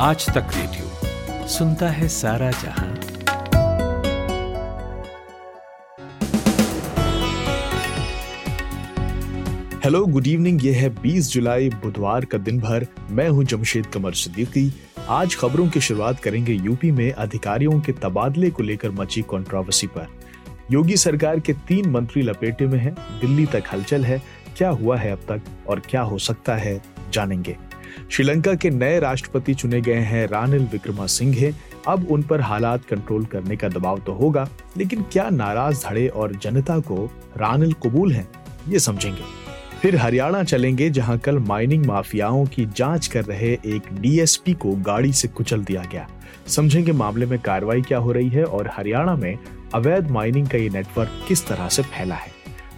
आज तक रेडियो सुनता है सारा जहाँ। हेलो गुड इवनिंग ये है 20 जुलाई, बुधवार का दिन भर। मैं हूँ जमशेद कमर सिद्दीकी। आज खबरों की शुरुआत करेंगे यूपी में अधिकारियों के तबादले को लेकर मची कंट्रोवर्सी पर। योगी सरकार के तीन मंत्री लपेटे में हैं, दिल्ली तक हलचल है, क्या हुआ है अब तक और क्या हो सकता है, जानेंगे। श्रीलंका के नए राष्ट्रपति चुने गए हैं रानिल विक्रमा सिंघे अब उन पर हालात कंट्रोल करने का दबाव तो होगा, लेकिन क्या नाराज़ धड़े और जनता को रानिल कबूल है, ये समझेंगे। फिर हरियाणा चलेंगे, जहाँ कल माइनिंग माफियाओं की जाँच कर रहे एक डीएसपी को गाड़ी से कुचल दिया गया। समझेंगे मामले में कार्रवाई क्या हो रही है और हरियाणा में अवैध माइनिंग का ये नेटवर्क किस तरह से फैला है।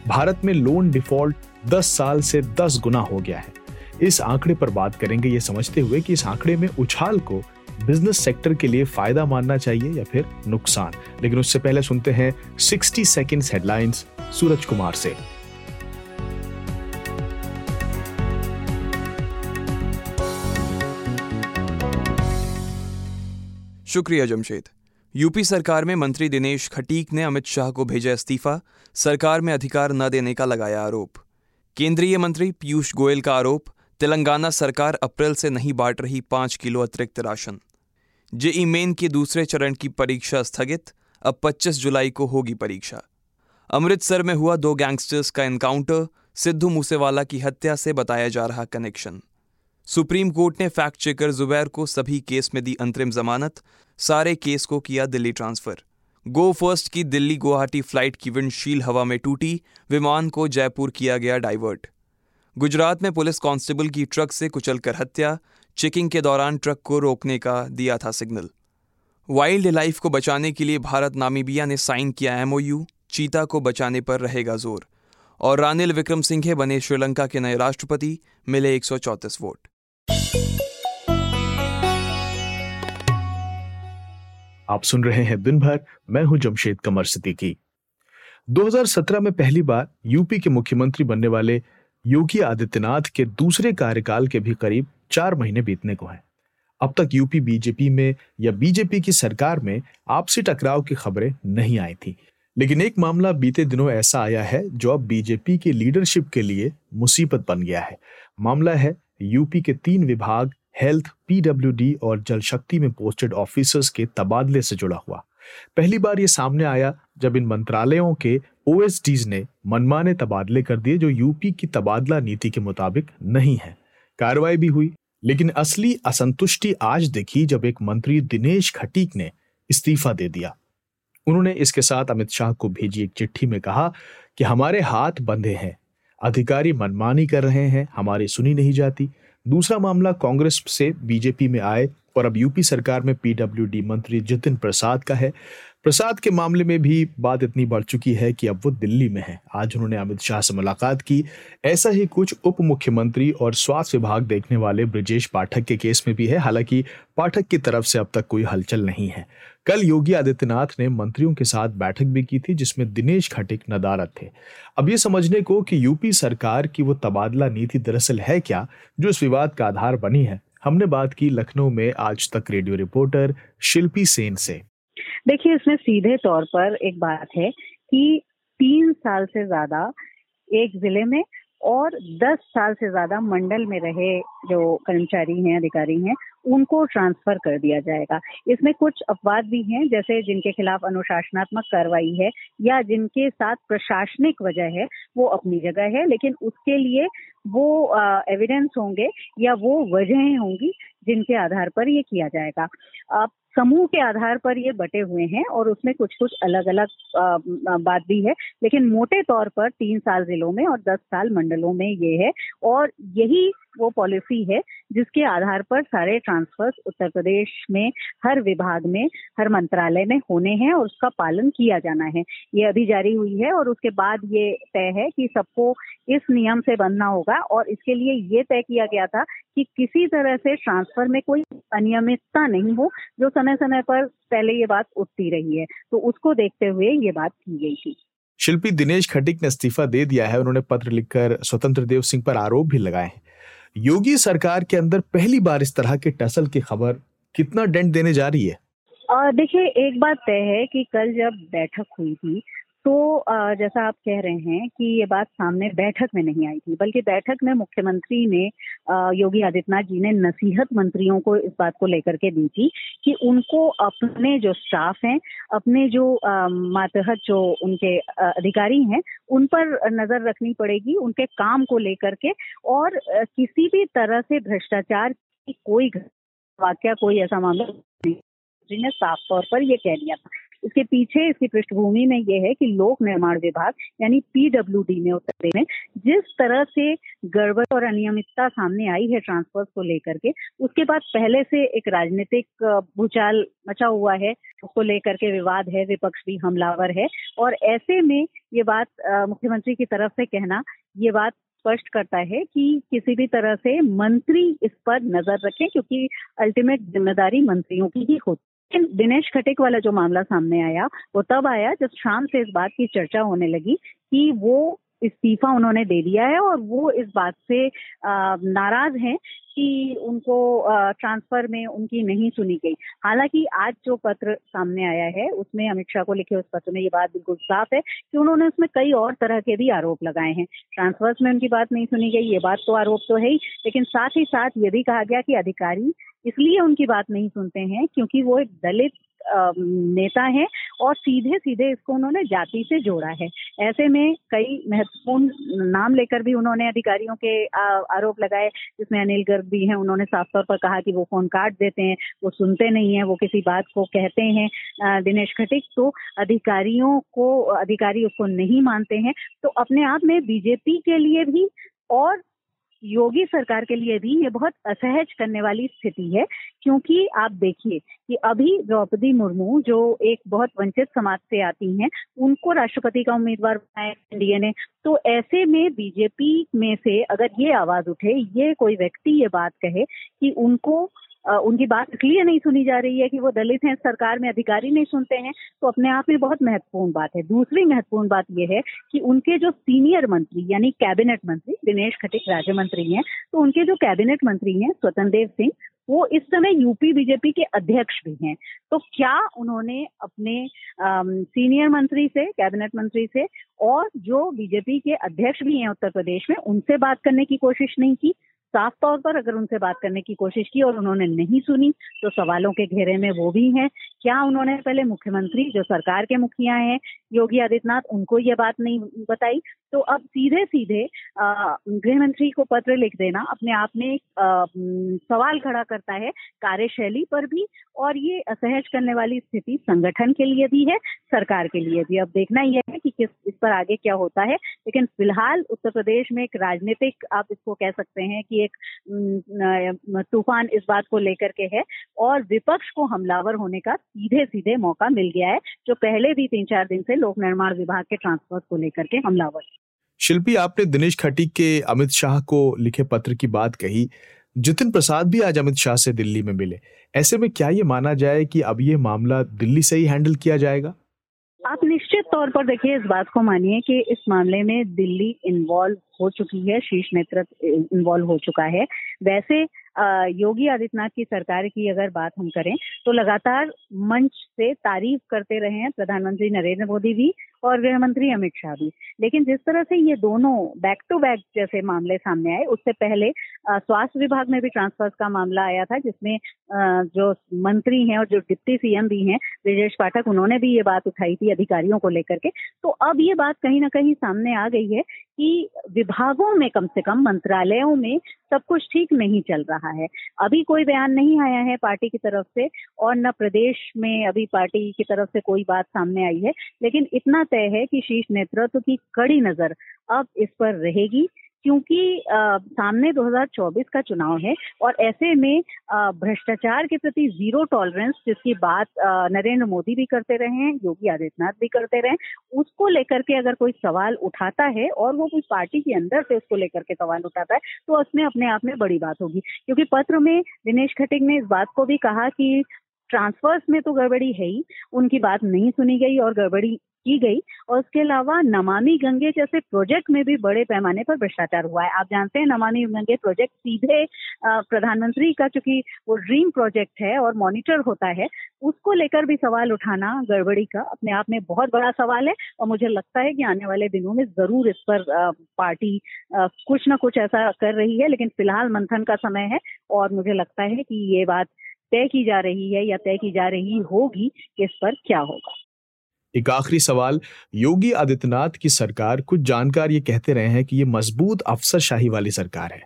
भारत में लोन डिफ़ॉल्ट 10 साल से 10 गुना हो गया है। इस आंकड़े पर बात करेंगे, ये समझते हुए कि इस आंकड़े में उछाल को बिज़नेस सेक्टर के लिए फ़ायदा मानना चाहिए या फिर नुकसान। लेकिन उससे पहले सुनते हैं 60 सेकंड्स हेडलाइंस सूरज कुमार से। शुक्रिया जमशेद। यूपी सरकार में मंत्री दिनेश खटीक ने अमित शाह को भेजा इस्तीफा, सरकार में अधिकार न देने का लगाया आरोप। केंद्रीय मंत्री पीयूष गोयल का आरोप तेलंगाना सरकार अप्रैल से नहीं बांट रही पाँच किलो अतिरिक्त राशन। जेई मेन के दूसरे चरण की परीक्षा स्थगित, अब 25 जुलाई को होगी परीक्षा। अमृतसर में हुआ दो गैंगस्टर्स का एनकाउंटर, सिद्धू मूसेवाला की हत्या से बताया जा रहा कनेक्शन। सुप्रीम कोर्ट ने फैक्ट चेकर जुबैर को सभी केस में दी अंतरिम जमानत, सारे केस को किया दिल्ली ट्रांसफ़र। गो फ़र्स्ट की दिल्ली गुवाहाटी फ़्लाइट की विंडशील हवा में टूटी, विमान को जयपुर किया गया डाइवर्ट। गुजरात में पुलिस कांस्टेबल की ट्रक से कुचलकर हत्या, चेकिंग के दौरान ट्रक को रोकने का दिया था सिग्नल। वाइल्ड लाइफ को बचाने के लिए भारत नामीबिया ने साइन किया एमओयू, चीता को बचाने पर रहेगा ज़ोर। और रानिल विक्रम सिंघे बने श्रीलंका के नए राष्ट्रपति, मिले एक वोट। आप सुन रहे हैं दिन भर मैं हूँ जमशेद कमर सिद्दीकी। 2017 में पहली बार यूपी के मुख्यमंत्री बनने वाले योगी आदित्यनाथ के दूसरे कार्यकाल के भी करीब चार महीने बीतने को हैं। अब तक यूपी बीजेपी में या बीजेपी की सरकार में आपसी टकराव की खबरें नहीं आई थी। लेकिन एक मामला बीते दिनों ऐसा आया है जो अब बीजेपी की लीडरशिप के लिए मुसीबत बन गया है। मामला है यूपी के तीन विभाग, हेल्थ, पीडब्ल्यूडी और जल शक्ति में पोस्टेड ऑफिसर्स के तबादले से जुड़ा हुआ। पहली बार ये सामने आया जब इन मंत्रालयों के ओएसडीज ने मनमाने तबादले कर दिए जो यूपी की तबादला नीति के मुताबिक नहीं है। कार्रवाई भी हुई, लेकिन असली असंतुष्टि आज देखी जब एक मंत्री दिनेश खटीक ने इस्तीफा दे दिया। उन्होंने इसके साथ अमित शाह को भेजी एक चिट्ठी में कहा कि हमारे हाथ बंधे हैं, अधिकारी मनमानी कर रहे हैं, हमारी सुनी नहीं जाती। दूसरा मामला कांग्रेस से बीजेपी में आए और अब यूपी सरकार में पीडब्ल्यूडी मंत्री जितिन प्रसाद का है। प्रसाद के मामले में भी बात इतनी बढ़ चुकी है कि अब वो दिल्ली में है। आज उन्होंने अमित शाह से मुलाकात की। ऐसा ही कुछ उप मुख्यमंत्री और स्वास्थ्य विभाग देखने वाले ब्रजेश पाठक के केस में भी है। हालाँकि पाठक की तरफ़ से अब तक कोई हलचल नहीं है। कल योगी आदित्यनाथ ने मंत्रियों के साथ बैठक भी की थी, जिसमें दिनेश खटिक नदारत थे। अब ये समझने को कि यूपी सरकार की वो तबादला नीति दरअसल है क्या, जो इस विवाद का आधार बनी है? हमने बात की लखनऊ में आज तक रेडियो रिपोर्टर शिल्पी सेन से। देखिए, इसमें सीधे तौर पर एक बात है कि तीन साल से ज़्यादा एक ज़िले में और 10 साल से ज़्यादा मंडल में रहे जो कर्मचारी हैं, अधिकारी हैं उनको ट्रांसफ़र कर दिया जाएगा। इसमें कुछ अपवाद भी हैं, जैसे जिनके खिलाफ अनुशासनात्मक कार्रवाई है या जिनके साथ प्रशासनिक वजह है, वो अपनी जगह है, लेकिन उसके लिए वो एविडेंस होंगे या वो वजहें होंगी जिनके आधार पर ये किया जाएगा। अब समूह के आधार पर ये बटे हुए हैं और उसमें कुछ कुछ अलग अलग बात भी है, लेकिन मोटे तौर पर तीन साल जिलों में और दस साल मंडलों में ये है और यही वो पॉलिसी है जिसके आधार पर सारे ट्रांसफर्स उत्तर प्रदेश में, हर विभाग में, हर मंत्रालय में होने हैं और उसका पालन किया जाना है। ये अभी जारी हुई है और उसके बाद ये तय है कि सबको इस नियम से बनना होगा और इसके लिए ये तय किया गया था कि किसी तरह से ट्रांसफ़र में कोई अनियमितता नहीं हो, जो समय समय पर पहले ये बात उठती रही है। तो उसको देखते हुए ये बात की गई थी। शिल्पी दिनेश खटिक ने इस्तीफा दे दिया है। उन्होंने पत्र लिखकर स्वतंत्र देव सिंह पर आरोप भी लगाए हैं। योगी सरकार के अंदर पहली बार इस तरह के टसल की खबर कितना डेंट देने जा रही है? देखिए, एक बात तय है कि कल जब बैठक हुई थी तो जैसा आप कह रहे हैं कि ये बात सामने बैठक में नहीं आई थी, बल्कि बैठक में मुख्यमंत्री ने योगी आदित्यनाथ जी ने नसीहत मंत्रियों को इस बात को लेकर के दी थी कि उनको अपने जो स्टाफ हैं, अपने जो मातहत जो उनके अधिकारी हैं, उन पर नज़र रखनी पड़ेगी, उनके काम को लेकर के। और किसी भी तरह से भ्रष्टाचार की कोई वाक्य, कोई ऐसा मामला ने साफ़ तौर पर यह कह दिया था। इसके पीछे इसकी पृष्ठभूमि में ये है कि लोक निर्माण विभाग, यानी पीडब्ल्यूडी में उत्तर प्रदेश में, जिस तरह से गड़बड़ और अनियमितता सामने आई है ट्रांसफ़र को लेकर के, उसके बाद पहले से एक राजनीतिक भूचाल मचा हुआ है, उसको लेकर के विवाद है, विपक्ष भी हमलावर है, और ऐसे में ये बात मुख्यमंत्री की तरफ़ से कहना, ये बात स्पष्ट करता है कि किसी भी तरह से मंत्री इस पर नज़र रखें, क्योंकि अल्टीमेट ज़िम्मेदारी मंत्रियों की ही होती लेकिन दिनेश खटिक वाला जो मामला सामने आया, वो तब आया जब शाम से इस बात की चर्चा होने लगी कि वो इस्तीफा उन्होंने दे दिया है और वो इस बात से नाराज़ हैं कि उनको ट्रांसफ़र में उनकी नहीं सुनी गई। हालाँकि आज जो पत्र सामने आया है, उसमें अमित शाह को लिखे उस पत्र में ये बात बिल्कुल साफ़ है कि उन्होंने उसमें कई और तरह के भी आरोप लगाए हैं। ट्रांसफर्स में उनकी बात नहीं सुनी गई, ये बात तो आरोप तो है ही, लेकिन साथ ही साथ ये भी कहा गया कि अधिकारी इसलिए उनकी बात नहीं सुनते हैं क्योंकि वो एक दलित नेता है और सीधे सीधे इसको उन्होंने जाति से जोड़ा है। ऐसे में कई महत्वपूर्ण नाम लेकर भी उन्होंने अधिकारियों के आरोप लगाए, जिसमें अनिल गर्ग भी हैं। उन्होंने साफ़ तौर पर कहा कि वो फ़ोन काट देते हैं, वो सुनते नहीं है, वो किसी बात को कहते हैं दिनेश खटिक। तो अधिकारियों को, अधिकारी उसको नहीं मानते हैं। तो अपने आप में बीजेपी के लिए भी और योगी सरकार के लिए भी ये बहुत असहज करने वाली स्थिति है, क्योंकि आप देखिए कि अभी द्रौपदी मुर्मू, जो एक बहुत वंचित समाज से आती हैं, उनको राष्ट्रपति का उम्मीदवार बनाया एनडीए ने। तो ऐसे में बीजेपी में से अगर ये आवाज़ उठे, ये कोई व्यक्ति ये बात कहे कि उनको उनकी बात इसलिए नहीं सुनी जा रही है कि वो दलित हैं, सरकार में अधिकारी नहीं सुनते हैं तो अपने आप में बहुत महत्वपूर्ण बात है। दूसरी महत्वपूर्ण बात यह है कि उनके जो सीनियर मंत्री, यानी कैबिनेट मंत्री, दिनेश खटिक राज्य मंत्री हैं तो उनके जो कैबिनेट मंत्री हैं स्वतंत्र देव सिंह, वो इस समय यूपी बीजेपी के अध्यक्ष भी हैं। तो क्या उन्होंने अपने सीनियर मंत्री से, कैबिनेट मंत्री से और जो बीजेपी के अध्यक्ष भी हैं उत्तर प्रदेश में, उनसे बात करने की कोशिश नहीं की? साफ़ तौर पर अगर उनसे बात करने की कोशिश की और उन्होंने नहीं सुनी तो सवालों के घेरे में वो भी हैं। क्या उन्होंने पहले मुख्यमंत्री, जो सरकार के मुखिया हैं, योगी आदित्यनाथ, उनको ये बात नहीं बताई? तो अब सीधे सीधे गृह मंत्री को पत्र लिख देना अपने आप में एक सवाल खड़ा करता है कार्यशैली पर भी और ये असहज करने वाली स्थिति संगठन के लिए भी है, सरकार के लिए भी। अब देखना यह है कि किस, इस पर आगे क्या होता है। लेकिन फ़िलहाल उत्तर प्रदेश में एक राजनीतिक आप इसको कह सकते हैं कि एक तूफ़ान इस बात को लेकर के है और विपक्ष को हमलावर होने का सीधे सीधे मौका मिल गया है, जो पहले भी तीन चार दिन से लोक निर्माण विभाग के ट्रांसफ़र को लेकर के हमलावर शिल्पी, आपने दिनेश खटीक के अमित शाह को लिखे पत्र की बात कही। जितिन प्रसाद भी आज अमित शाह से दिल्ली में मिले। ऐसे में क्या ये माना जाए कि अब ये मामला दिल्ली से ही हैंडल किया जाएगा? आप निश्चित तौर पर देखिए, इस बात को मानिए कि इस मामले में दिल्ली इन्वॉल्व हो चुकी है, शीर्ष नेतृत्व इन्वॉल्व हो चुका है। वैसे योगी आदित्यनाथ की सरकार की अगर बात हम करें तो लगातार मंच से तारीफ़ करते रहे हैं प्रधानमंत्री नरेंद्र मोदी भी और गृह मंत्री अमित शाह भी। लेकिन जिस तरह से ये दोनों बैक टू बैक जैसे मामले सामने आए, उससे पहले स्वास्थ्य विभाग में भी ट्रांसफ़र का मामला आया था, जिसमें जो मंत्री हैं और जो डिप्टी सीएम भी हैं, ब्रिजेश पाठक, उन्होंने भी ये बात उठाई थी अधिकारियों को लेकर के। तो अब ये बात कहीं ना कहीं सामने आ गई है कि विभागों में कम से कम, मंत्रालयों में सब कुछ ठीक नहीं चल रहा है। अभी कोई बयान नहीं आया है पार्टी की तरफ़ से और न प्रदेश में अभी पार्टी की तरफ़ से कोई बात सामने आई है, लेकिन इतना तय है कि शीर्ष नेतृत्व की कड़ी नज़र अब इस पर रहेगी। क्योंकि सामने 2024 का चुनाव है और ऐसे में भ्रष्टाचार के प्रति ज़ीरो टॉलरेंस जिसकी बात नरेंद्र मोदी भी करते रहे हैं, योगी आदित्यनाथ भी करते रहे उसको लेकर के अगर कोई सवाल उठाता है और वो कोई पार्टी के अंदर से उसको लेकर के सवाल उठाता है तो उसमें अपने आप में बड़ी बात होगी। क्योंकि पत्र में दिनेश खटिक ने इस बात को भी कहा कि ट्रांसफर्स में तो गड़बड़ी है ही, उनकी बात नहीं सुनी गई और गड़बड़ी की गई और उसके अलावा नमामि गंगे जैसे प्रोजेक्ट में भी बड़े पैमाने पर भ्रष्टाचार हुआ है। आप जानते हैं, नमामि गंगे प्रोजेक्ट सीधे प्रधानमंत्री का चूँकि वो ड्रीम प्रोजेक्ट है और मॉनिटर होता है, उसको लेकर भी सवाल उठाना गड़बड़ी का अपने आप में बहुत बड़ा सवाल है और मुझे लगता है कि आने वाले दिनों में ज़रूर इस पर पार्टी कुछ ना कुछ ऐसा कर रही है, लेकिन फ़िलहाल मंथन का समय है और मुझे लगता है कि ये बात तय की जा रही है या तय की जा रही होगी कि इस पर क्या होगा। एक आखिरी सवाल, योगी आदित्यनाथ की सरकार, कुछ जानकार ये कहते रहे हैं कि ये मज़बूत अफसरशाही वाली सरकार है।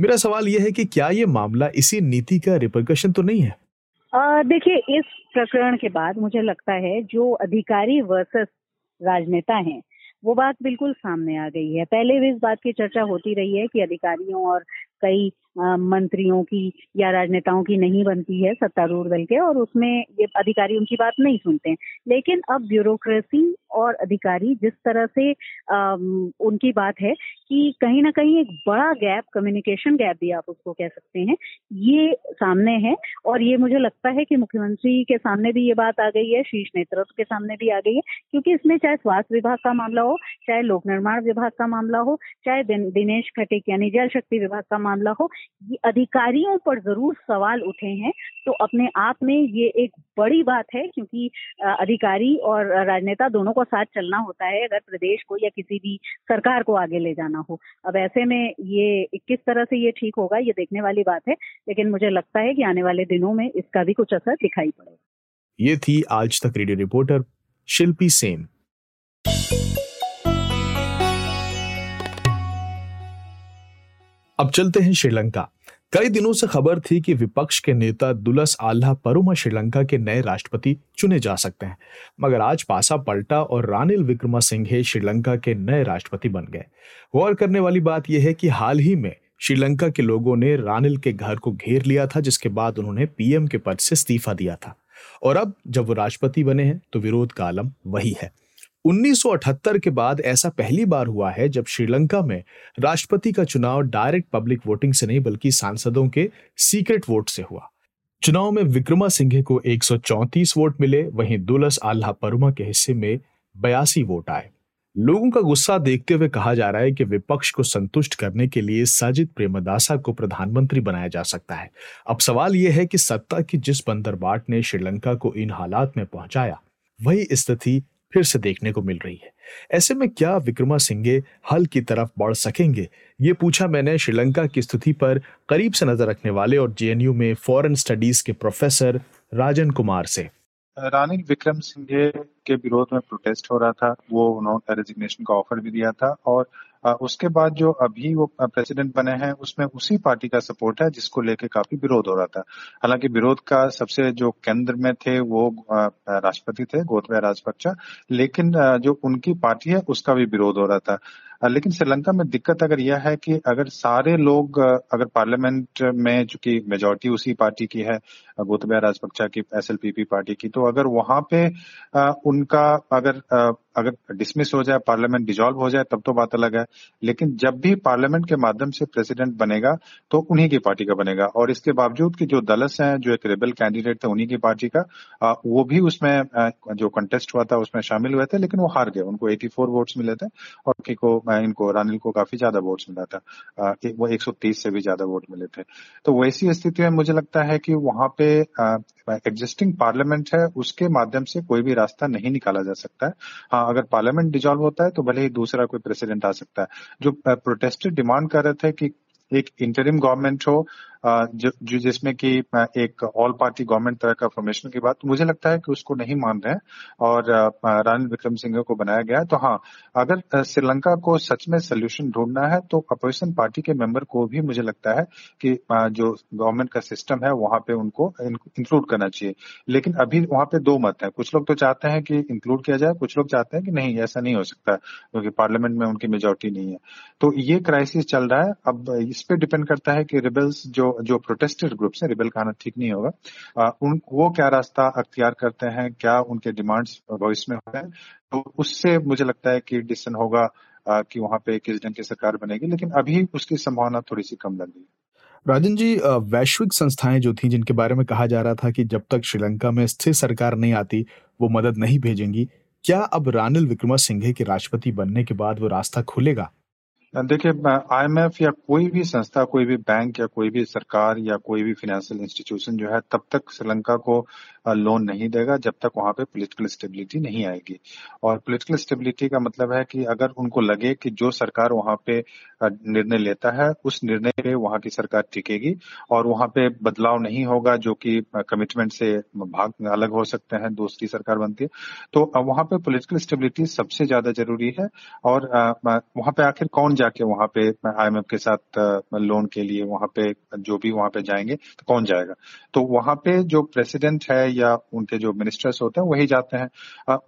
मेरा सवाल यह है कि क्या ये मामला इसी नीति का रिपोर्कशन तो नहीं है? देखिए, इस प्रकरण के बाद मुझे लगता है जो अधिकारी वर्सेस राजनेता हैं, वो बात बिल्कुल सामने आ गई है। पहले भी इस बात की चर्चा होती रही है कि अधिकारियों और कई मंत्रियों की या राजनेताओं की नहीं बनती है सत्तारूढ़ दल के और उसमें ये अधिकारी उनकी बात नहीं सुनते हैं। लेकिन अब ब्यूरोक्रेसी और अधिकारी जिस तरह से उनकी बात है कि कहीं ना कहीं एक बड़ा गैप कम्युनिकेशन गैप भी आप उसको कह सकते हैं, ये सामने है और ये मुझे लगता है कि मुख्यमंत्री के सामने भी ये बात आ गई है, शीर्ष नेतृत्व के सामने भी आ गई है, क्योंकि इसमें चाहे स्वास्थ्य विभाग का मामला हो, चाहे लोक निर्माण विभाग का मामला हो, चाहे दिनेश खटिक यानी जल शक्ति विभाग का मामला हो ये अधिकारियों पर ज़रूर सवाल उठे हैं। तो अपने आप में ये एक बड़ी बात है क्योंकि अधिकारी और राजनेता दोनों को साथ चलना होता है, अगर प्रदेश को या किसी भी सरकार को आगे ले जाना हो। अब ऐसे में ये किस तरह से ये ठीक होगा, ये देखने वाली बात है, लेकिन मुझे लगता है कि आने वाले दिनों में इसका भी कुछ असर दिखाई पड़ेगा। ये थी आज तक रेडियो रिपोर्टर शिल्पी सेन। अब चलते हैं श्रीलंका। कई दिनों से खबर थी कि विपक्ष के नेता दुलस आल्हा परुमा श्रीलंका के नए राष्ट्रपति चुने जा सकते हैं। मगर आज पासा पलटा और रानिल विक्रमा सिंघे श्रीलंका के नए राष्ट्रपति बन गए। गौर करने वाली बात यह है कि हाल ही में श्रीलंका के लोगों ने रानिल के घर को घेर लिया था, जिसके बाद उन्होंने पीएम के पद से इस्तीफा दिया था। और अब जब वो राष्ट्रपति बने हैं तो विरोध का आलम वही है। 1978 के बाद ऐसा पहली बार हुआ है जब श्रीलंका में राष्ट्रपति का चुनाव डायरेक्ट पब्लिक वोटिंग से नहीं बल्कि सांसदों के सीक्रेट वोट से हुआ। चुनाव में विक्रमा सिंघे को 134 वोट मिले, वहीं दुलस आल्हा परुमा के हिस्से में बयासी वोट आए। लोगों का गुस्सा देखते हुए कहा जा रहा है कि विपक्ष को संतुष्ट करने के लिए साजिद प्रेमदासा को प्रधानमंत्री बनाया जा सकता है। अब सवाल यह है कि सत्ता की जिस बंदरबाट ने श्रीलंका को इन हालात में पहुँचाया, वही स्थिति फिर से देखने को मिल रही है। ऐसे में क्या विक्रमा सिंघे हल की तरफ़ बढ़ सकेंगे? ये पूछा मैंने श्रीलंका की स्थिति पर करीब से नज़र रखने वाले और जेएनयू में फॉरेन स्टडीज़ के प्रोफेसर राजन कुमार से। रानिल विक्रम सिंघे के विरोध में प्रोटेस्ट हो रहा था, वो उन्होंने रेजिग्नेशन का ऑफ़र भी दिया था और उसके बाद जो अभी वो प्रेसिडेंट बने हैं, उसमें उसी पार्टी का सपोर्ट है, जिसको लेके काफ़ी विरोध हो रहा था। हालाँकि विरोध का सबसे जो केंद्र में थे, वो राष्ट्रपति थे गोतबाया राजपक्षा। लेकिन जो उनकी पार्टी है, उसका भी विरोध हो रहा था। लेकिन श्रीलंका में दिक्कत अगर यह है कि अगर सारे लोग अगर पार्लियामेंट में, चूँकि मेजोरिटी उसी पार्टी की है गोतबाया राजपक्षा की, एसएलपीपी पार्टी की तो अगर वहाँ पे उनका अगर अगर डिसमिस हो जाए पार्लियामेंट डिजॉल्व हो जाए, तब तो बात अलग है। लेकिन जब भी पार्लियामेंट के माध्यम से प्रेसिडेंट बनेगा तो उन्हीं की पार्टी का बनेगा। और इसके बावजूद कि जो दलस हैं, जो एक रेबल कैंडिडेट थे, उन्हीं की पार्टी का वो भी उसमें जो कंटेस्ट हुआ था, उसमें शामिल हुए थे, लेकिन वो हार गए। उनको 84 वोट्स मिले थे, और को इनको, रानिल को काफ़ी ज़्यादा वोट्स मिला था। वो 130 से भी ज़्यादा वोट मिले थे। तो वैसी स्थिति में मुझे लगता है कि वहाँ पे एग्जिस्टिंग पार्लियामेंट है, उसके माध्यम से कोई भी रास्ता नहीं निकाला जा सकता है। हाँ अगर पार्लियामेंट डिजॉल्व होता है तो भले ही दूसरा कोई प्रेसिडेंट आ सकता है। जो प्रोटेस्टेड डिमांड कर रहे थे कि एक इंटरिम गवर्नमेंट हो जो जिसमें कि एक ऑल पार्टी गवर्नमेंट तरह का फॉर्मेशन की बात तो मुझे लगता है कि उसको नहीं मान रहे हैं और रानिल विक्रम सिंह को बनाया गया तो हाँ अगर श्रीलंका को सच में सोल्यूशन ढूंढना है तो अपोजिशन पार्टी के मेंबर को भी मुझे लगता है कि जो गवर्नमेंट का सिस्टम है, वहाँ पे उनको इंक्लूड करना चाहिए। लेकिन अभी वहाँ पे दो मत है। कुछ लोग तो चाहते हैं कि इंक्लूड किया जाए, कुछ लोग चाहते हैं कि नहीं, ऐसा नहीं हो सकता, क्योंकि पार्लियामेंट में उनकी मेजोरिटी नहीं है। तो ये क्राइसिस चल रहा है। अब इस पे डिपेंड करता है कि रिबल्स जो जो प्रोटेस्टेड ग्रुप्स हैं रिबेल कहना ठीक नहीं होगा उन, वो क्या रास्ता अख्तियार करते हैं, क्या उनके डिमांड्स भविष्य में होते हैं तो उससे मुझे लगता है कि डिसीज़न होगा कि वहाँ पे किस ढंग की सरकार बनेगी, लेकिन अभी उसकी संभावना थोड़ी सी कम लग रही है। राजन जी वैश्विक संस्थाएँ जो थी, जिनके बारे में कहा जा रहा था कि जब तक श्रीलंका में स्थिर सरकार नहीं आती, वो मदद नहीं भेजेंगी, क्या अब रानिल विक्रमसिंघे के राष्ट्रपति बनने के बाद वो रास्ता खुलेगा? देखिए आईएमएफ या कोई भी संस्था, कोई भी बैंक या कोई भी सरकार या कोई भी फाइनेंशियल इंस्टीट्यूशन जो है, तब तक श्रीलंका को लोन नहीं देगा जब तक वहाँ पे पॉलिटिकल स्टेबिलिटी नहीं आएगी। और पॉलिटिकल स्टेबिलिटी का मतलब है कि अगर उनको लगे कि जो सरकार वहाँ पे निर्णय लेता है, उस निर्णय पे वहाँ की सरकार टिकेगी और वहाँ पे बदलाव नहीं होगा जो कि कमिटमेंट से भाग, अलग हो सकते हैं, दूसरी सरकार बनती है तो वहाँ पे पॉलिटिकल स्टेबिलिटी सबसे ज़्यादा ज़रूरी है। और वहाँ पे आखिर कौन जाके वहाँ पे आईएमएफ के साथ लोन के लिए वहाँ पे, जो भी वहाँ पे जाएँगे तो कौन जाएगा? तो वहाँ पे जो प्रेसिडेंट है या उनके जो मिनिस्टर्स होते हैं, वही जाते हैं।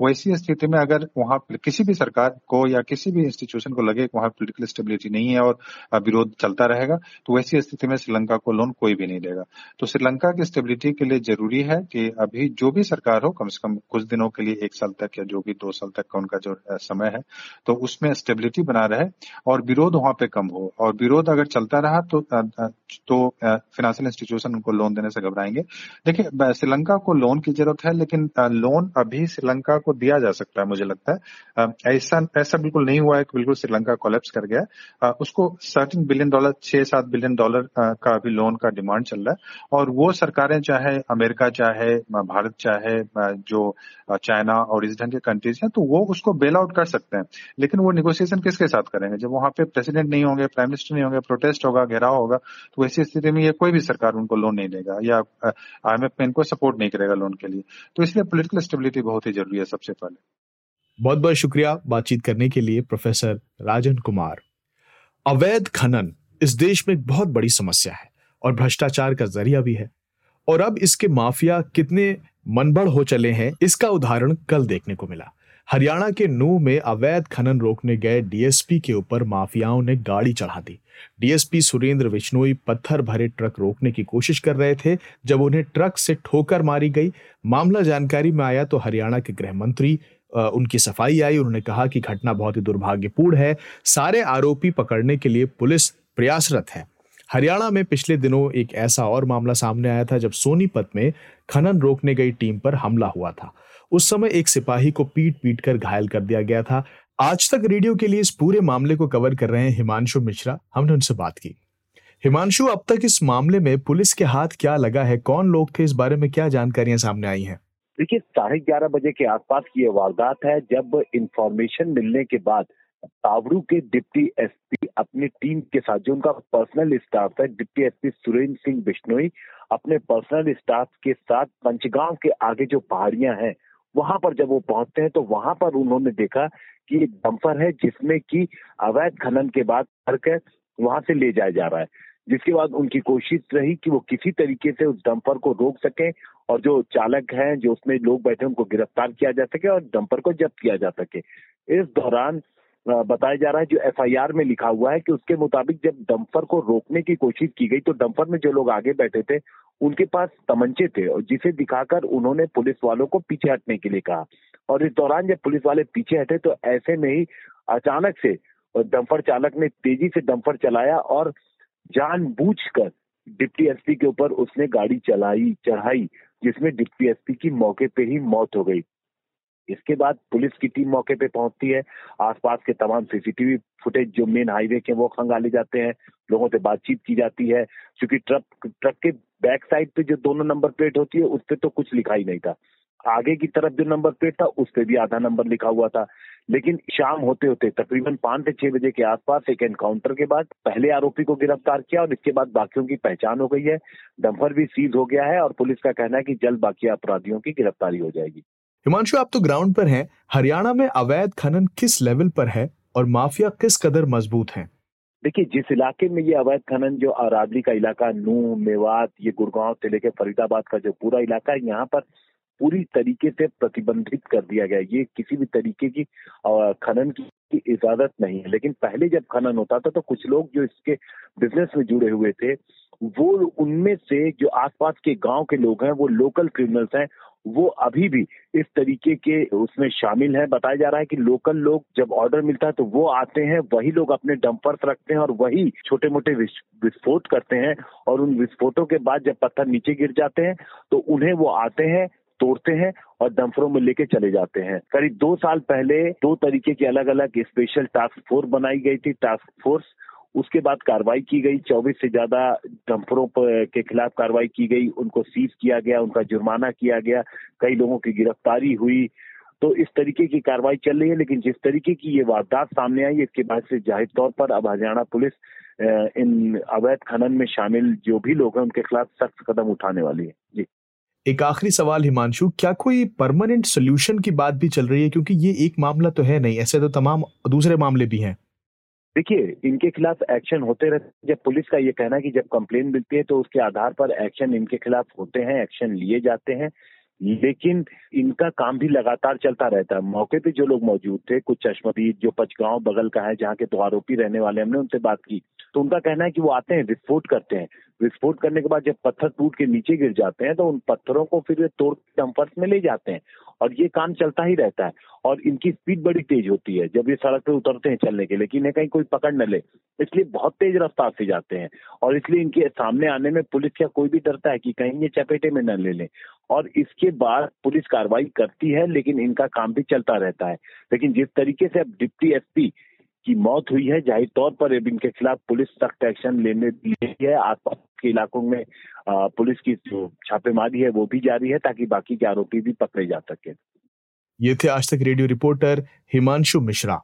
वैसी स्थिति में अगर वहाँ किसी भी सरकार को या किसी भी इंस्टीट्यूशन को लगे वहाँ पोलिटिकल स्टेबिलिटी नहीं है और विरोध चलता रहेगा तो वैसी स्थिति में श्रीलंका को लोन कोई भी नहीं देगा। तो श्रीलंका की स्टेबिलिटी के लिए ज़रूरी है कि अभी जो भी सरकार हो, कम से कम कुछ दिनों के लिए, एक साल तक या जो भी दो साल तक का उनका जो समय है तो उसमें स्टेबिलिटी बना रहे और विरोध वहाँ पे कम हो। और विरोध अगर चलता रहा तो तो फाइनेंशियल इंस्टीट्यूशन उनको लोन देने से घबराएँगे। देखिए श्रीलंका को लोन की ज़रूरत है, लेकिन लोन अभी श्रीलंका को दिया जा सकता है, मुझे लगता है। ऐसा ऐसा बिल्कुल नहीं हुआ है कि बिल्कुल श्रीलंका कोलेप्स कर गया। उसको सर्टिन बिलियन डॉलर छह सात बिलियन डॉलर का अभी लोन का डिमांड चल रहा है। और वो सरकारें चाहे अमेरिका चाहे भारत चाहे जो चाइना और इस ढंग के कंट्रीज़ हैं तो वो उसको बेल आउट कर सकते हैं। लेकिन वो निगोसिएशन किसके साथ करेंगे? जब वहाँ पे प्रेसिडेंट नहीं होंगे, प्राइम मिनिस्टर नहीं होंगे, प्रोटेस्ट होगा, घेराव होगा तो वैसी स्थिति में ये कोई भी सरकार उनको लोन नहीं देगा या आईएमएफ में इनको सपोर्ट नहीं करेगा लोन के लिए। तो इसलिए पोलिटिकल स्टेबिलिटी बहुत ही ज़रूरी है सबसे पहले। बहुत बहुत शुक्रिया बातचीत करने के लिए, प्रोफेसर राजन कुमार। अवैध खनन इस देश में एक बहुत बड़ी समस्या है और भ्रष्टाचार का ज़रिया भी है। और अब इसके माफिया कितने मनबड़ हो चले हैं, इसका उदाहरण कल देखने को मिला। हरियाणा के नू में अवैध खनन रोकने गए डीएसपी के ऊपर माफियाओं ने गाड़ी चढ़ा दी। डीएसपी सुरेंद्र बिश्नोई पत्थर भरे ट्रक रोकने की कोशिश कर रहे थे, जब उन्हें ट्रक से ठोकर मारी गई। मामला जानकारी में आया तो हरियाणा के गृह मंत्री उनकी सफ़ाई आई। उन्होंने कहा कि घटना बहुत ही दुर्भाग्यपूर्ण है। सारे आरोपी पकड़ने के लिए पुलिस प्रयासरत है। हरियाणा में पिछले दिनों एक ऐसा और मामला सामने आया था, जब सोनीपत में खनन रोकने गई टीम पर हमला हुआ था। उस समय एक सिपाही को पीट पीट कर घायल कर दिया गया था। आज तक रेडियो के लिए इस पूरे मामले को कवर कर रहे हैं हिमांशु मिश्रा। हमने उनसे बात की। हिमांशु, अब तक इस मामले में पुलिस के हाथ क्या लगा है? कौन लोग थे? इस बारे में क्या जानकारियाँ सामने आई हैं? देखिए, साढ़े ग्यारह बजे के आसपास की यह वारदात है। जब इंफॉर्मेशन मिलने के बाद तावरू के डिप्टी एसपी, अपनी टीम के साथ जो उनका पर्सनल स्टाफ है डिप्टी एसपी सुरेंद्र सिंह बिश्नोई, अपने पर्सनल स्टाफ के साथ पंचगांव के आगे जो पहाड़ियाँ हैं वहाँ पर जब वो पहुँचते हैं तो वहाँ पर उन्होंने देखा कि एक डंपर है, जिसमें कि अवैध खनन के बाद करके वहाँ से ले जाया जा रहा है। जिसके बाद उनकी कोशिश रही कि वो किसी तरीके से उस डंपर को रोक सके और जो चालक है, जो उसमें लोग बैठे उनको गिरफ़्तार किया जा सके और डंपर को जब्त किया जा सके। इस दौरान बताया जा रहा है, जो एफआईआर में लिखा हुआ है कि उसके मुताबिक जब डंपर को रोकने की कोशिश की गई तो डंपर में जो लोग आगे बैठे थे, उनके पास तमंचे थे और जिसे दिखाकर उन्होंने पुलिस वालों को पीछे हटने के लिए कहा। और इस दौरान जब पुलिस वाले पीछे हटे तो ऐसे में ही अचानक से डंपर चालक ने तेज़ी से डंपर चलाया और जानबूझकर डिप्टी एसपी के ऊपर उसने गाड़ी चलाई, चढ़ाई, जिसमें डिप्टी एसपी की मौके पे ही मौत हो गई। इसके बाद पुलिस की टीम मौके पे पहुँचती है। आसपास के तमाम सीसीटीवी फुटेज जो मेन हाईवे के वो खंगाले जाते हैं। लोगों से बातचीत की जाती है। क्योंकि ट्रक ट्रक के बैक साइड पे जो दोनों नंबर प्लेट होती है, उस पर तो कुछ लिखा ही नहीं था। आगे की तरफ़ जो नंबर प्लेट था, उस पर भी आधा नंबर लिखा हुआ था। लेकिन शाम होते होते, तकरीबन पाँच से छह बजे के आसपास एक एनकाउंटर के बाद पहले आरोपी को गिरफ़्तार किया और इसके बाद बाकियों की पहचान हो गई है। डंपर भी सीज हो गया है और पुलिस का कहना है कि जल्द बाकी अपराधियों की गिरफ्तारी हो जाएगी। हिमांशु, आप तो ग्राउंड पर हैं। हरियाणा में अवैध खनन किस लेवल पर है और माफिया किस कदर मज़बूत है? देखिए, जिस इलाके में ये अवैध खनन, जो अरावली का इलाका नू मेवात, ये गुड़गांव से लेकर फरीदाबाद का जो पूरा इलाका है, यहाँ पर पूरी तरीके से प्रतिबंधित कर दिया गया ये किसी भी तरीके की खनन की इजाज़त नहीं है। लेकिन पहले जब खनन होता था तो कुछ लोग जो इसके बिज़नेस में जुड़े हुए थे, वो उनमें से जो आसपास के गाँव के लोग हैं, वो लोकल क्रिमिनल्स हैं वो अभी भी इस तरीके के उसमें शामिल है। बताया जा रहा है कि लोकल लोग जब ऑर्डर मिलता है तो वो आते हैं, वही लोग अपने डंपर्स रखते हैं और वही छोटे मोटे विस्फोट करते हैं और उन विस्फोटों के बाद जब पत्थर नीचे गिर जाते हैं तो उन्हें वो आते हैं, तोड़ते हैं और डम्फरों में लेके चले जाते हैं। करीब दो साल पहले दो तरीके की अलग अलग स्पेशल टास्क फोर्स बनाई गई थी टास्क फोर्स उसके बाद कार्रवाई की गई। चौबीस से ज़्यादा डंपरों के खिलाफ कार्रवाई की गई। उनको सीज किया गया, उनका जुर्माना किया गया। कई लोगों की गिरफ्तारी हुई। तो इस तरीके की कार्रवाई चल रही है, लेकिन जिस तरीके की ये वारदात सामने आई, इसके बाद से ज़ाहिर तौर पर अब हरियाणा पुलिस इन अवैध खनन में शामिल जो भी लोग हैं, उनके खिलाफ सख्त कदम उठाने वाली है। जी। एक आखिरी सवाल, हिमांशु। क्या कोई परमानेंट सोल्यूशन की बात भी चल रही है? क्योंकि ये एक मामला तो है नहीं, ऐसे तो तमाम दूसरे मामले भी हैं। देखिए, इनके खिलाफ एक्शन होते रहते जब पुलिस का ये कहना है कि जब कंप्लेन मिलती है तो उसके आधार पर एक्शन इनके खिलाफ होते हैं एक्शन लिए जाते हैं। लेकिन इनका काम भी लगातार चलता रहता है। मौके पे जो लोग मौजूद थे, कुछ चश्मदीद, जो पचगांव बगल का है, जहाँ के दो आरोपी रहने वाले हमने उनसे बात की। तो उनका कहना है कि वो आते हैं, विस्फोट करते हैं। विस्फोट करने के बाद जब पत्थर टूट के नीचे गिर जाते हैं तो उन पत्थरों को फिर वे तोड़ डंपर्स में ले जाते हैं। और ये काम चलता ही रहता है। और इनकी स्पीड बड़ी तेज होती है, जब ये सड़क पे उतरते हैं चलने के लेकिन इन्हें कहीं कोई पकड़ न ले। इसलिए बहुत तेज रफ्तार से जाते हैं। और इसलिए इनके सामने आने में पुलिस का कोई भी डरता है कि कहीं ये चपेटे में न ले लें। और इसके बाद पुलिस कार्रवाई करती है, लेकिन इनका काम भी चलता रहता है। लेकिन जिस तरीके से अब डिप्टी एसपी की मौत हुई है। ज़ाहिर तौर पर इनके खिलाफ पुलिस सख्त एक्शन लेने ली है। आसपास के इलाकों में पुलिस की जो छापेमारी है, वो भी जारी है ताकि बाकी के आरोपी भी पकड़े जा सके। ये थे आज तक रेडियो रिपोर्टर हिमांशु मिश्रा।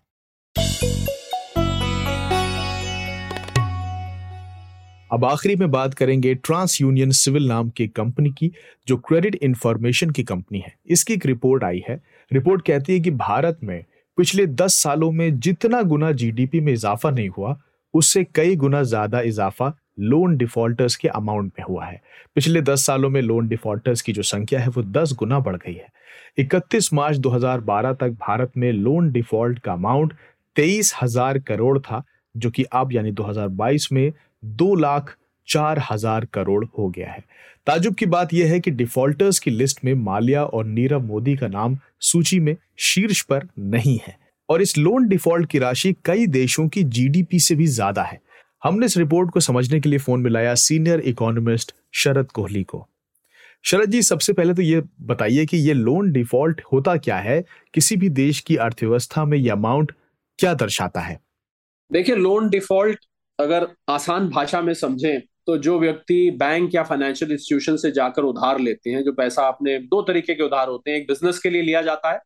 अब आखिरी में बात करेंगे ट्रांस यूनियन सिविल नाम की कंपनी की, जो क्रेडिट इंफॉर्मेशन की कंपनी है। इसकी एक रिपोर्ट आई है। रिपोर्ट कहती है कि भारत में पिछले दस सालों में जितना गुना जीडीपी में इजाफा नहीं हुआ, उससे कई गुना ज़्यादा इजाफा लोन डिफॉल्टर्स के अमाउंट में हुआ है। पिछले दस सालों में लोन डिफॉल्टर्स की जो संख्या है, वो दस गुना बढ़ गई है। 31 मार्च 2012 तक भारत में लोन डिफ़ॉल्ट का अमाउंट तेईस हज़ार करोड़ था, जो कि अब यानी 2022 में दो लाख चार हज़ार करोड़ हो गया है। ताजुब की बात यह है कि डिफॉल्टर्स की लिस्ट में माल्या और नीरव मोदी का नाम सूची में शीर्ष पर नहीं है। और इस लोन डिफ़ॉल्ट की राशि कई देशों की जीडीपी से भी ज़्यादा है। हमने इस रिपोर्ट को समझने के लिए फ़ोन मिलाया सीनियर इकोनॉमिस्ट शरद कोहली को। शरद जी, सबसे पहले तो ये बताइए कि ये लोन डिफ़ॉल्ट होता क्या है? किसी भी देश की अर्थव्यवस्था में ये अमाउंट क्या दर्शाता है? देखिए, लोन डिफ़ॉल्ट अगर आसान भाषा में समझें तो जो व्यक्ति बैंक या फाइनेंशियल इंस्टीट्यूशन से जाकर उधार लेते हैं, जो पैसा आपने दो तरीके के उधार होते हैं, एक बिज़नेस के लिए लिया जाता है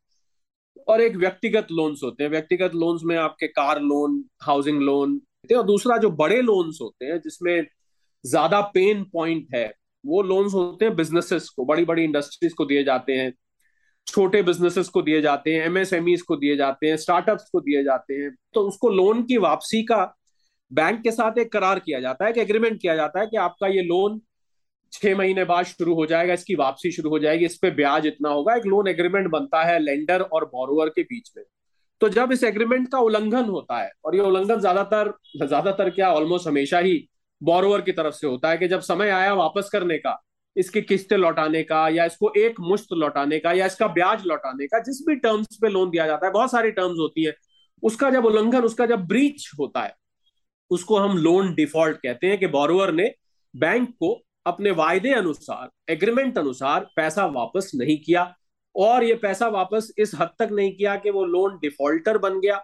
और एक व्यक्तिगत लोन्स होते हैं। व्यक्तिगत लोन्स में आपके कार लोन हाउसिंग लोन और दूसरा जो बड़े लोन्स होते हैं, जिसमें ज़्यादा पेन पॉइंट है, वो लोन्स होते हैं बिजनेसेस को बड़ी बड़ी इंडस्ट्रीज़ को दिए जाते हैं, छोटे बिजनेसेस को दिए जाते हैं एमएसएमई को दिए जाते हैं स्टार्टअप्स को दिए जाते हैं। तो उसको लोन की वापसी का बैंक के साथ एक करार किया जाता है, एक एग्रीमेंट किया जाता है कि आपका ये लोन छह महीने बाद शुरू हो जाएगा, इसकी वापसी शुरू हो जाएगी, इस पे ब्याज इतना होगा। एक लोन एग्रीमेंट बनता है लेंडर और बोरोवर के बीच में। तो जब इस एग्रीमेंट का उल्लंघन होता है, और ये उल्लंघन ज़्यादातर ज़्यादातर क्या ऑलमोस्ट हमेशा ही बोरोवर की तरफ़ से होता है कि जब समय आया वापस करने का, इसकी किस्तें लौटाने का, या इसको एक मुश्त लौटाने का, या इसका ब्याज लौटाने का, जिस भी टर्म्स पे लोन दिया जाता है, बहुत सारी टर्म्स होती है। उसका जब उल्लंघन, उसका जब ब्रीच होता है उसको हम लोन डिफ़ॉल्ट कहते हैं कि बोरोवर ने बैंक को अपने वायदे अनुसार एग्रीमेंट अनुसार पैसा वापस नहीं किया और ये पैसा वापस इस हद तक नहीं किया कि वो लोन डिफॉल्टर बन गया।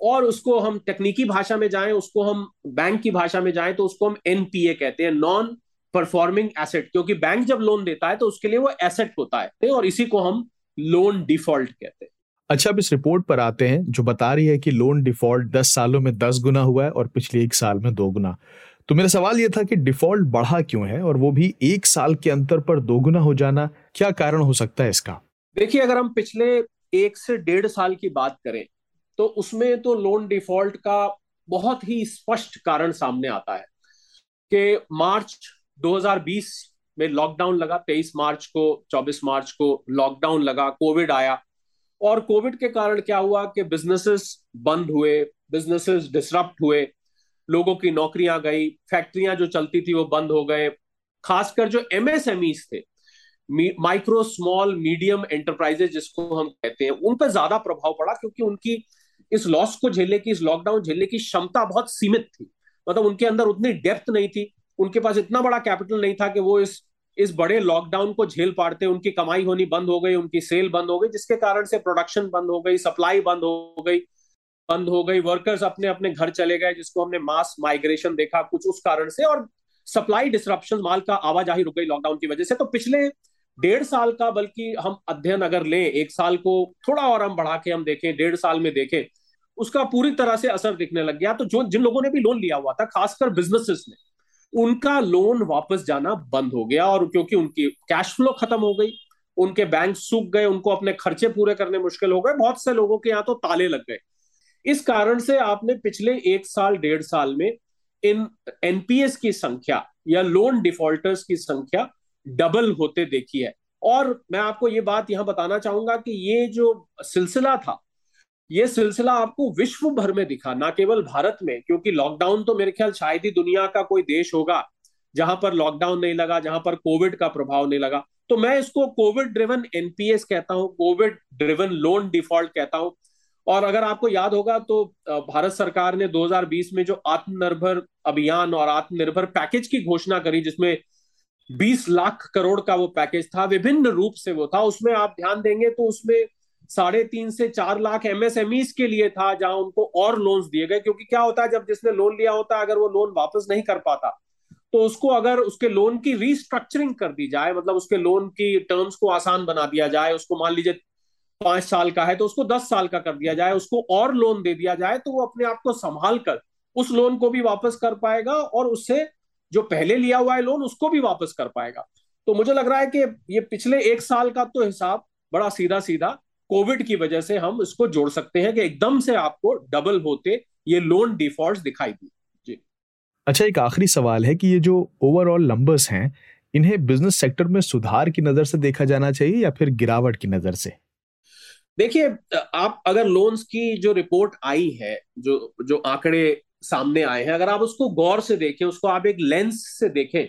और उसको हम तकनीकी भाषा में जाएँ, उसको हम बैंक की भाषा में जाएँ तो उसको हम एनपीए कहते हैं नॉन परफॉर्मिंग एसेट क्योंकि बैंक जब लोन देता है तो उसके लिए वो एसेट होता है और इसी को हम लोन डिफ़ॉल्ट कहते हैं। अच्छा अब इस रिपोर्ट पर आते हैं, जो बता रही है कि लोन डिफ़ॉल्ट दस सालों में दस गुना हुआ है और पिछले एक साल में दो गुना। तो मेरा सवाल यह था कि डिफ़ॉल्ट बढ़ा क्यों है और वो भी एक साल के अंतर पर दोगुना हो जाना, क्या कारण हो सकता है इसका? देखिए, अगर हम पिछले एक से डेढ़ साल की बात करें तो उसमें तो लोन डिफ़ॉल्ट का बहुत ही स्पष्ट कारण सामने आता है कि मार्च 2020 में लॉकडाउन लगा 23 मार्च को 24 मार्च को लॉकडाउन लगा, कोविड आया और कोविड के कारण क्या हुआ कि बिजनेसेस बंद हुए बिजनेसेस डिसरप्ट हुए, लोगों की नौकरियाँ गई फैक्ट्रियाँ जो चलती थी वो बंद हो गए। खासकर जो एमएसएमईज थे माइक्रो स्मॉल मीडियम एंटरप्राइजेज जिसको हम कहते हैं, उन पर ज़्यादा प्रभाव पड़ा क्योंकि उनकी इस लॉस को झेलने की, इस लॉकडाउन झेलने की क्षमता बहुत सीमित थी। मतलब उनके अंदर उतनी डेप्थ नहीं थी, उनके पास इतना बड़ा कैपिटल नहीं था कि वो इस इस बड़े लॉकडाउन को झेल पाते उनकी कमाई होनी बंद हो गई, उनकी सेल बंद हो गई, जिसके कारण से प्रोडक्शन बंद हो गई सप्लाई बंद हो गई, बंद हो गई वर्कर्स अपने अपने घर चले गए, जिसको हमने मास माइग्रेशन देखा कुछ उस कारण से, और सप्लाई डिस्ट्रप्शन माल का आवाजाही रुक गई लॉकडाउन की वजह से। तो पिछले डेढ़ साल का बल्कि हम अध्ययन अगर लें, एक साल को थोड़ा और हम बढ़ा के हम देखें, डेढ़ साल में देखें, उसका पूरी तरह से असर दिखने लग गया। तो जो, जिन लोगों ने भी लोन लिया हुआ था, खासकर बिजनेसेस ने उनका लोन वापस जाना बंद हो गया और क्योंकि उनकी कैश फ्लो खत्म हो गई, उनके बैंक सूख गए, उनको अपने खर्चे पूरे करने मुश्किल हो गए, बहुत से लोगों के यहाँ तो ताले लग गए। इस कारण से आपने पिछले एक साल, डेढ़ साल में इन एनपीएस की संख्या या लोन डिफॉल्टर्स की संख्या डबल होते देखी है। और मैं आपको ये बात यहाँ बताना चाहूँगा कि ये जो सिलसिला था ये सिलसिला आपको विश्व भर में दिखा, ना केवल भारत में, क्योंकि लॉकडाउन तो मेरे ख्याल शायद ही दुनिया का कोई देश होगा, जहाँ पर लॉकडाउन नहीं लगा, जहाँ पर कोविड का प्रभाव नहीं लगा। तो मैं इसको कोविड ड्रिवन एनपीएस कहता हूँ कोविड ड्रिवन लोन डिफ़ॉल्ट कहता हूँ। और अगर आपको याद होगा तो भारत सरकार ने 2020 में जो आत्मनिर्भर अभियान और आत्मनिर्भर पैकेज की घोषणा करी, जिसमें 20 लाख करोड़ का वो पैकेज था, विभिन्न रूप से वो था, उसमें आप ध्यान देंगे तो उसमें साढ़े तीन से चार लाख एमएसएमई के लिए था जहाँ उनको और लोन्स दिए गए, क्योंकि क्या होता है, जब जिसने लोन लिया होता है, अगर वो लोन वापस नहीं कर पाता तो उसको अगर उसके लोन की रीस्ट्रक्चरिंग कर दी जाए मतलब उसके लोन की टर्म्स को आसान बना दिया जाए, उसको मान लीजिए पाँच साल का है तो उसको दस साल का कर दिया जाए, उसको और लोन दे दिया जाए तो वो अपने आप को संभाल कर उस लोन को भी वापस कर पाएगा और उससे जो पहले लिया हुआ है लोन उसको भी वापस कर पाएगा। तो मुझे लग रहा है कि ये पिछले एक साल का तो हिसाब बड़ा सीधा सीधा कोविड की वजह से हम इसको जोड़ सकते हैं कि एकदम से आपको डबल होते ये लोन डिफ़ॉल्ट दिखाई दी। जी। अच्छा एक आखिरी सवाल है कि ये जो ओवरऑल नंबर्स हैं इन्हें बिज़नेस सेक्टर में सुधार की नज़र से देखा जाना चाहिए या फिर गिरावट की नज़र से? देखिए आप अगर लोन्स की जो रिपोर्ट आई है जो जो आंकड़े सामने आए हैं अगर आप उसको गौर से देखें उसको आप एक लेंस से देखें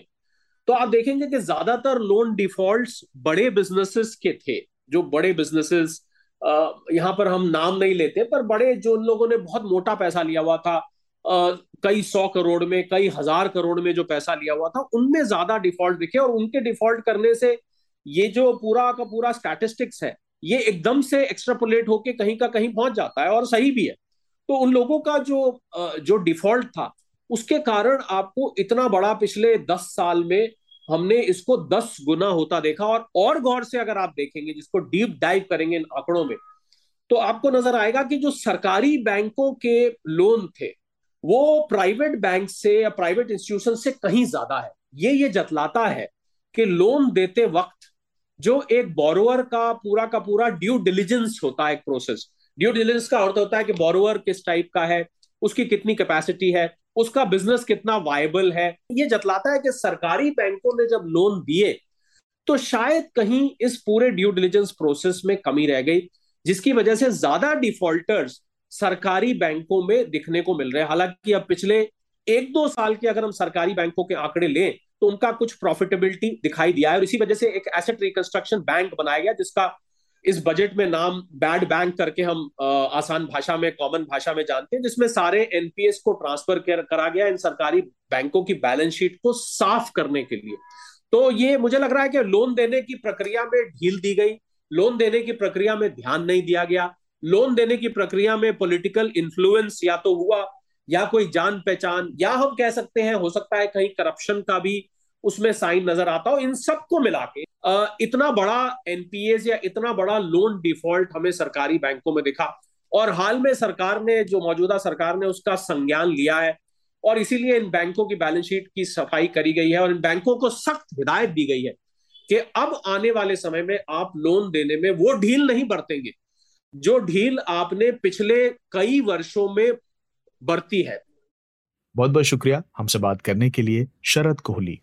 तो आप देखेंगे कि ज़्यादातर लोन डिफॉल्ट्स बड़े बिजनेसेस के थे जो बड़े बिजनेसेस यहाँ पर हम नाम नहीं लेते, पर बड़े जो उन लोगों ने बहुत मोटा पैसा लिया हुआ था कई सौ करोड़ में, कई हज़ार करोड़ में जो पैसा लिया हुआ था, उनमें ज़्यादा डिफ़ॉल्ट दिखे और उनके डिफ़ॉल्ट करने से ये जो पूरा का पूरा स्टैटिस्टिक्स है, ये एकदम से एक्स्ट्रापोलेट होके कहीं का कहीं पहुँच जाता है और सही भी है। तो उन लोगों का जो जो डिफ़ॉल्ट था, उसके कारण आपको इतना बड़ा पिछले दस साल में हमने इसको दस गुना होता देखा और और गौर से अगर आप देखेंगे, जिसको डीप डाइव करेंगे इन आंकड़ों में तो आपको नज़र आएगा कि जो सरकारी बैंकों के लोन थे, वो प्राइवेट बैंक से या प्राइवेट इंस्टीट्यूशन से कहीं ज़्यादा है। ये ये जतलाता है कि लोन देते वक्त जो एक बोरोअर का पूरा का पूरा ड्यू डिलीजेंस होता है एक प्रोसेस ड्यू डिलीजेंस का अर्थ होता है कि बोरोअर किस टाइप का है, उसकी कितनी कैपेसिटी है उसका बिज़नेस कितना वायबल है? ये जतलाता है कि सरकारी बैंकों ने जब लोन दिए तो शायद कहीं इस पूरे ड्यू डिलीजेंस प्रोसेस में कमी रह गई, जिसकी वजह से ज़्यादा डिफॉल्टर्स सरकारी बैंकों में दिखने को मिल रहे हैं। हालाँकि अब पिछले एक दो साल के अगर हम सरकारी बैंकों के आंकड़े लें तो उनका कुछ प्रॉफिटेबिलिटी दिखाई दिया है, और इसी वजह से एक एसेट रिकंस्ट्रक्शन बैंक बनाया गया, जिसका इस बजट में नाम बैड बैंक करके हम आसान भाषा में कॉमन भाषा में जानते हैं, जिसमें सारे एनपीएस को ट्रांसफ़र करा गया इन सरकारी बैंकों की बैलेंस शीट को साफ़ करने के लिए। तो ये मुझे लग रहा है कि लोन देने की प्रक्रिया में ढील दी गई लोन देने की प्रक्रिया में ध्यान नहीं दिया गया लोन देने की प्रक्रिया में पॉलिटिकल इन्फ्लुएंस या तो हुआ, या कोई जान पहचान, या हम कह सकते हैं, हो सकता है कहीं करप्शन का भी उसमें साइन नज़र आता हो, इन सबको मिला के इतना बड़ा एनपीएस या इतना बड़ा लोन डिफ़ॉल्ट हमें सरकारी बैंकों में दिखा। और हाल में सरकार ने, जो मौजूदा सरकार ने उसका संज्ञान लिया है, और इसीलिए इन बैंकों की बैलेंस शीट की सफ़ाई करी गई है, और इन बैंकों को सख्त हिदायत दी गई है कि अब आने वाले समय में आप लोन देने में वो ढील नहीं बरतेंगे। जो ढील आपने पिछले कई वर्षों में बरती है। बहुत बहुत शुक्रिया हमसे बात करने के लिए, शरद कोहली।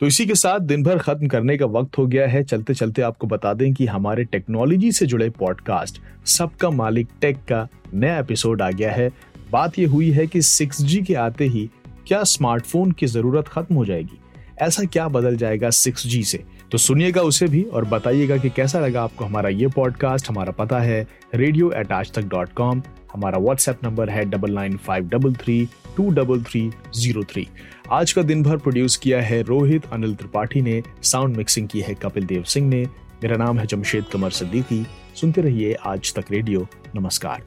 तो इसी के साथ दिन भर खत्म करने का वक्त हो गया है। चलते चलते आपको बता दें कि हमारे टेक्नोलॉजी से जुड़े पॉडकास्ट, सबका मालिक टेक का नया एपिसोड आ गया है। बात यह हुई है कि 6G के आते ही क्या स्मार्टफ़ोन की ज़रूरत खत्म हो जाएगी? ऐसा क्या बदल जाएगा 6G से? तो सुनिएगा उसे भी और बताइएगा कि कैसा लगा आपको हमारा ये पॉडकास्ट। हमारा पता है radio at Aaj Tak dot com हमारा व्हाट्सएप नंबर है double nine five double three two double three zero three आज का दिन भर प्रोड्यूस किया है रोहित, अनिल त्रिपाठी ने साउंड मिक्सिंग की है कपिल देव सिंह ने। मेरा नाम है जमशेद कमर सिद्दीकी, सुनते रहिए आज तक रेडियो, नमस्कार।